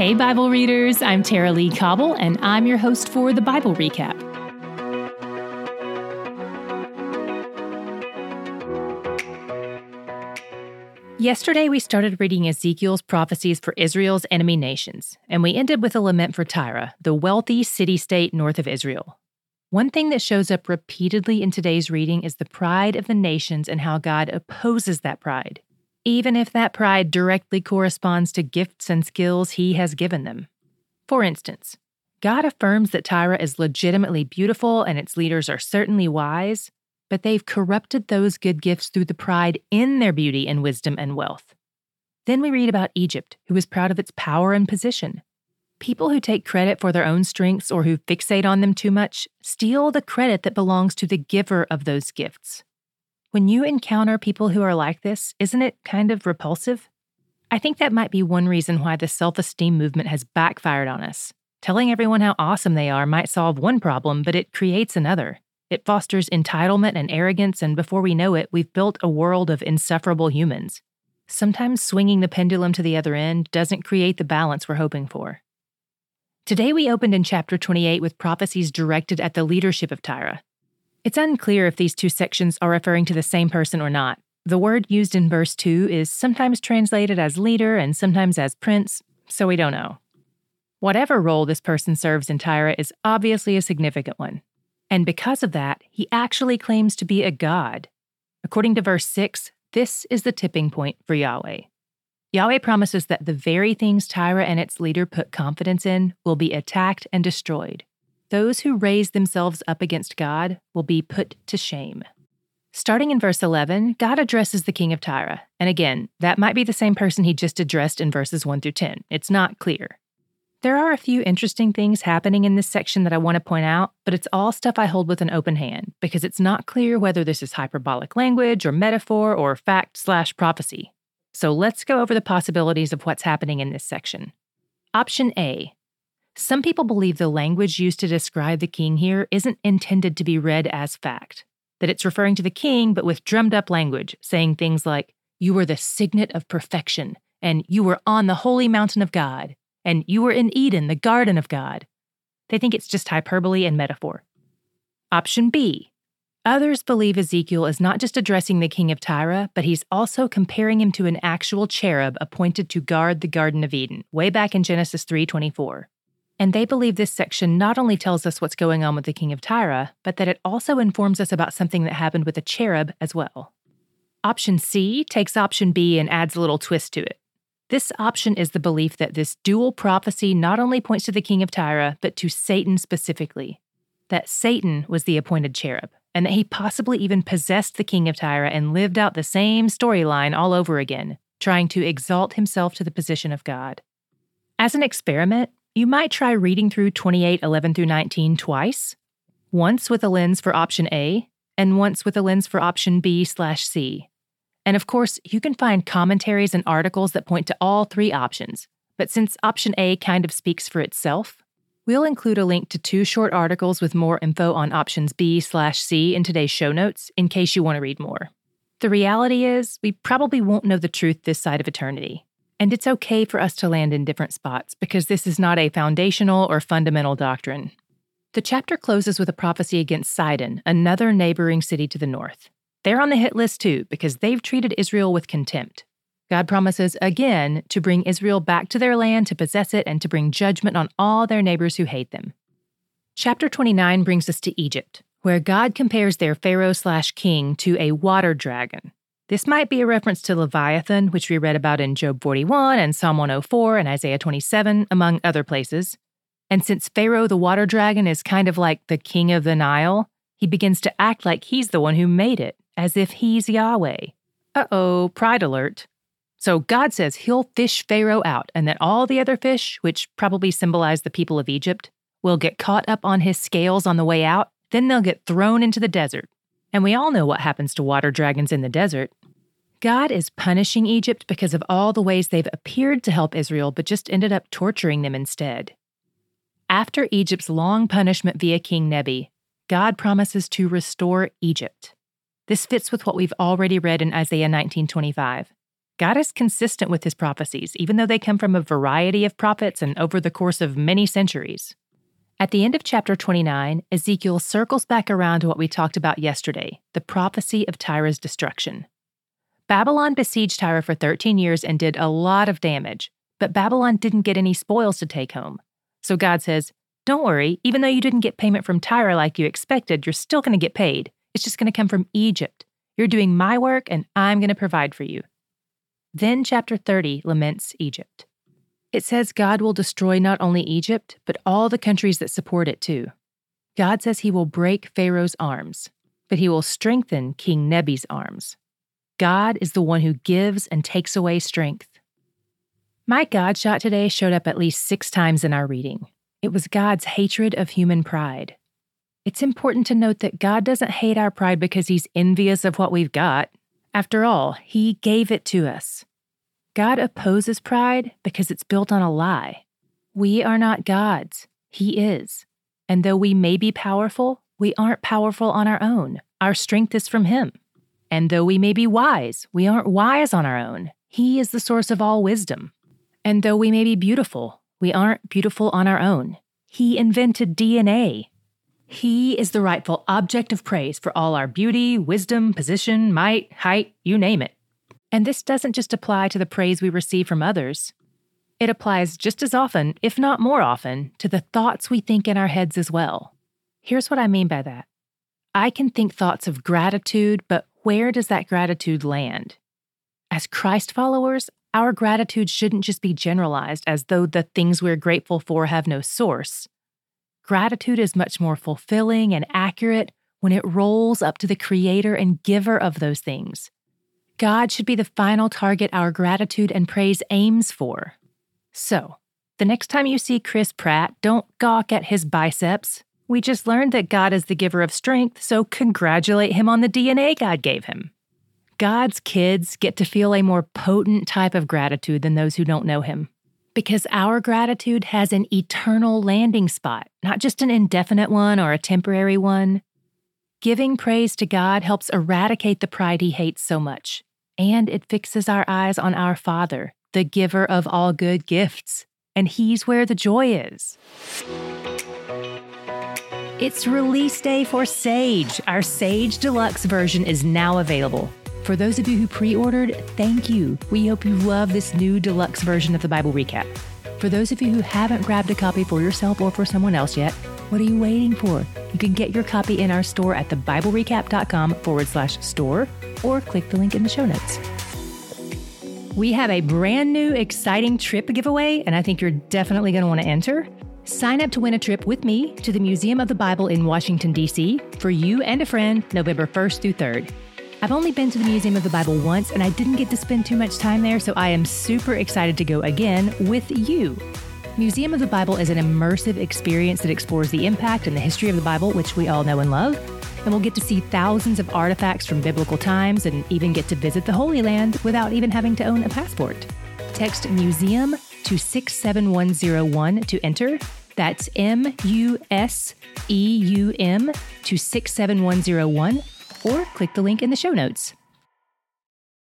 Hey, Bible readers, I'm Tara-Leigh Cobble, and I'm your host for the Bible Recap. Yesterday, we started reading Ezekiel's prophecies for Israel's enemy nations, and we ended with a lament for Tyre, the wealthy city state north of Israel. One thing that shows up repeatedly in today's reading is the pride of the nations and how God opposes that pride, even if that pride directly corresponds to gifts and skills He has given them. For instance, God affirms that Tyre is legitimately beautiful and its leaders are certainly wise, but they've corrupted those good gifts through the pride in their beauty and wisdom and wealth. Then we read about Egypt, who is proud of its power and position. People who take credit for their own strengths or who fixate on them too much steal the credit that belongs to the giver of those gifts. When you encounter people who are like this, isn't it kind of repulsive? I think that might be one reason why the self esteem movement has backfired on us. Telling everyone how awesome they are might solve one problem, but it creates another. It fosters entitlement and arrogance, and before we know it, we've built a world of insufferable humans. Sometimes swinging the pendulum to the other end doesn't create the balance we're hoping for. Today, we opened in chapter 28 with prophecies directed at the leadership of Tyre. It's unclear if these two sections are referring to the same person or not. The word used in verse 2 is sometimes translated as leader and sometimes as prince, so we don't know. Whatever role this person serves in Tyre is obviously a significant one. And because of that, he actually claims to be a god. According to verse 6, this is the tipping point for Yahweh. Yahweh promises that the very things Tyre and its leader put confidence in will be attacked and destroyed. Those who raise themselves up against God will be put to shame. Starting in verse 11, God addresses the king of Tyre. And again, that might be the same person he just addressed in verses 1 through 10. It's not clear. There are a few interesting things happening in this section that I want to point out, but it's all stuff I hold with an open hand because it's not clear whether this is hyperbolic language or metaphor or fact slash prophecy. So let's go over the possibilities of what's happening in this section. Option A. Some people believe the language used to describe the king here isn't intended to be read as fact, that it's referring to the king but with drummed up language, saying things like, You were the signet of perfection, and you were on the holy mountain of God and you were in Eden, the garden of God. They think it's just hyperbole and metaphor. Option B. Others believe Ezekiel is not just addressing the king of Tyre, but he's also comparing him to an actual cherub appointed to guard the garden of Eden, way back in Genesis 3:24. And they believe this section not only tells us what's going on with the king of Tyre, but that it also informs us about something that happened with a cherub as well. Option C takes option B and adds a little twist to it. This option is the belief that this dual prophecy not only points to the king of Tyre, but to Satan specifically. That Satan was the appointed cherub, and that he possibly even possessed the king of Tyre and lived out the same storyline all over again, trying to exalt himself to the position of God. As an experiment, you might try reading through 28 11 through 19 twice, once with a lens for option A, and once with a lens for option B slash C. And of course, you can find commentaries and articles that point to all three options. But since option A kind of speaks for itself, we'll include a link to two short articles with more info on options B slash C in today's show notes in case you want to read more. The reality is, we probably won't know the truth this side of eternity. And it's okay for us to land in different spots because this is not a foundational or fundamental doctrine. The chapter closes with a prophecy against Sidon, another neighboring city to the north. They're on the hit list too because they've treated Israel with contempt. God promises again to bring Israel back to their land to possess it and to bring judgment on all their neighbors who hate them. Chapter 29 brings us to Egypt, where God compares their Pharaoh slash king to a water dragon. This might be a reference to Leviathan, which we read about in Job 41 and Psalm 104 and Isaiah 27, among other places. And since Pharaoh the water dragon is kind of like the king of the Nile, he begins to act like he's the one who made it as if he's Yahweh. Uh oh, pride alert. So God says he'll fish Pharaoh out, and that all the other fish, which probably symbolize the people of Egypt, will get caught up on his scales on the way out. Then they'll get thrown into the desert. And we all know what happens to water dragons in the desert. God is punishing Egypt because of all the ways they've appeared to help Israel, but just ended up torturing them instead. After Egypt's long punishment via King Nebi, God promises to restore Egypt. This fits with what we've already read in Isaiah 19:25. God is consistent with his prophecies, even though they come from a variety of prophets and over the course of many centuries. At the end of chapter 29, Ezekiel circles back around to what we talked about yesterday the prophecy of Tyre's destruction. Babylon besieged Tyre for 13 years and did a lot of damage, but Babylon didn't get any spoils to take home. So God says, Don't worry, even though you didn't get payment from Tyre like you expected, you're still going to get paid. It's just going to come from Egypt. You're doing my work, and I'm going to provide for you. Then chapter 30 laments Egypt. It says God will destroy not only Egypt, but all the countries that support it too. God says he will break Pharaoh's arms, but he will strengthen King Nebi's arms. God is the one who gives and takes away strength. My God shot today showed up at least six times in our reading. It was God's hatred of human pride. It's important to note that God doesn't hate our pride because he's envious of what we've got. After all, he gave it to us. God opposes pride because it's built on a lie. We are not gods, He is. And though we may be powerful, we aren't powerful on our own. Our strength is from Him. And though we may be wise, we aren't wise on our own. He is the source of all wisdom. And though we may be beautiful, we aren't beautiful on our own. He invented DNA. He is the rightful object of praise for all our beauty, wisdom, position, might, height, you name it. And this doesn't just apply to the praise we receive from others. It applies just as often, if not more often, to the thoughts we think in our heads as well. Here's what I mean by that I can think thoughts of gratitude, but where does that gratitude land? As Christ followers, our gratitude shouldn't just be generalized as though the things we're grateful for have no source. Gratitude is much more fulfilling and accurate when it rolls up to the creator and giver of those things, God should be the final target our gratitude and praise aims for. So, the next time you see Chris Pratt, don't gawk at his biceps. We just learned that God is the giver of strength, so congratulate him on the DNA God gave him. God's kids get to feel a more potent type of gratitude than those who don't know him. Because our gratitude has an eternal landing spot, not just an indefinite one or a temporary one. Giving praise to God helps eradicate the pride he hates so much and it fixes our eyes on our Father, the giver of all good gifts. And He's where the joy is. It's release day for Sage. Our Sage Deluxe version is now available. For those of you who pre ordered, thank you. We hope you love this new deluxe version of the Bible Recap. For those of you who haven't grabbed a copy for yourself or for someone else yet, what are you waiting for? You can get your copy in our store at thebiblerecap.com forward slash store or click the link in the show notes. We have a brand new exciting trip giveaway, and I think you're definitely going to want to enter. Sign up to win a trip with me to the Museum of the Bible in Washington, D.C. for you and a friend November 1st through 3rd. I've only been to the Museum of the Bible once, and I didn't get to spend too much time there, so I am super excited to go again with you. Museum of the Bible is an immersive experience that explores the impact and the history of the Bible, which we all know and love. And we'll get to see thousands of artifacts from biblical times and even get to visit the Holy Land without even having to own a passport. Text museum to 67101 to enter. That's M U S E U M to 67101 or click the link in the show notes.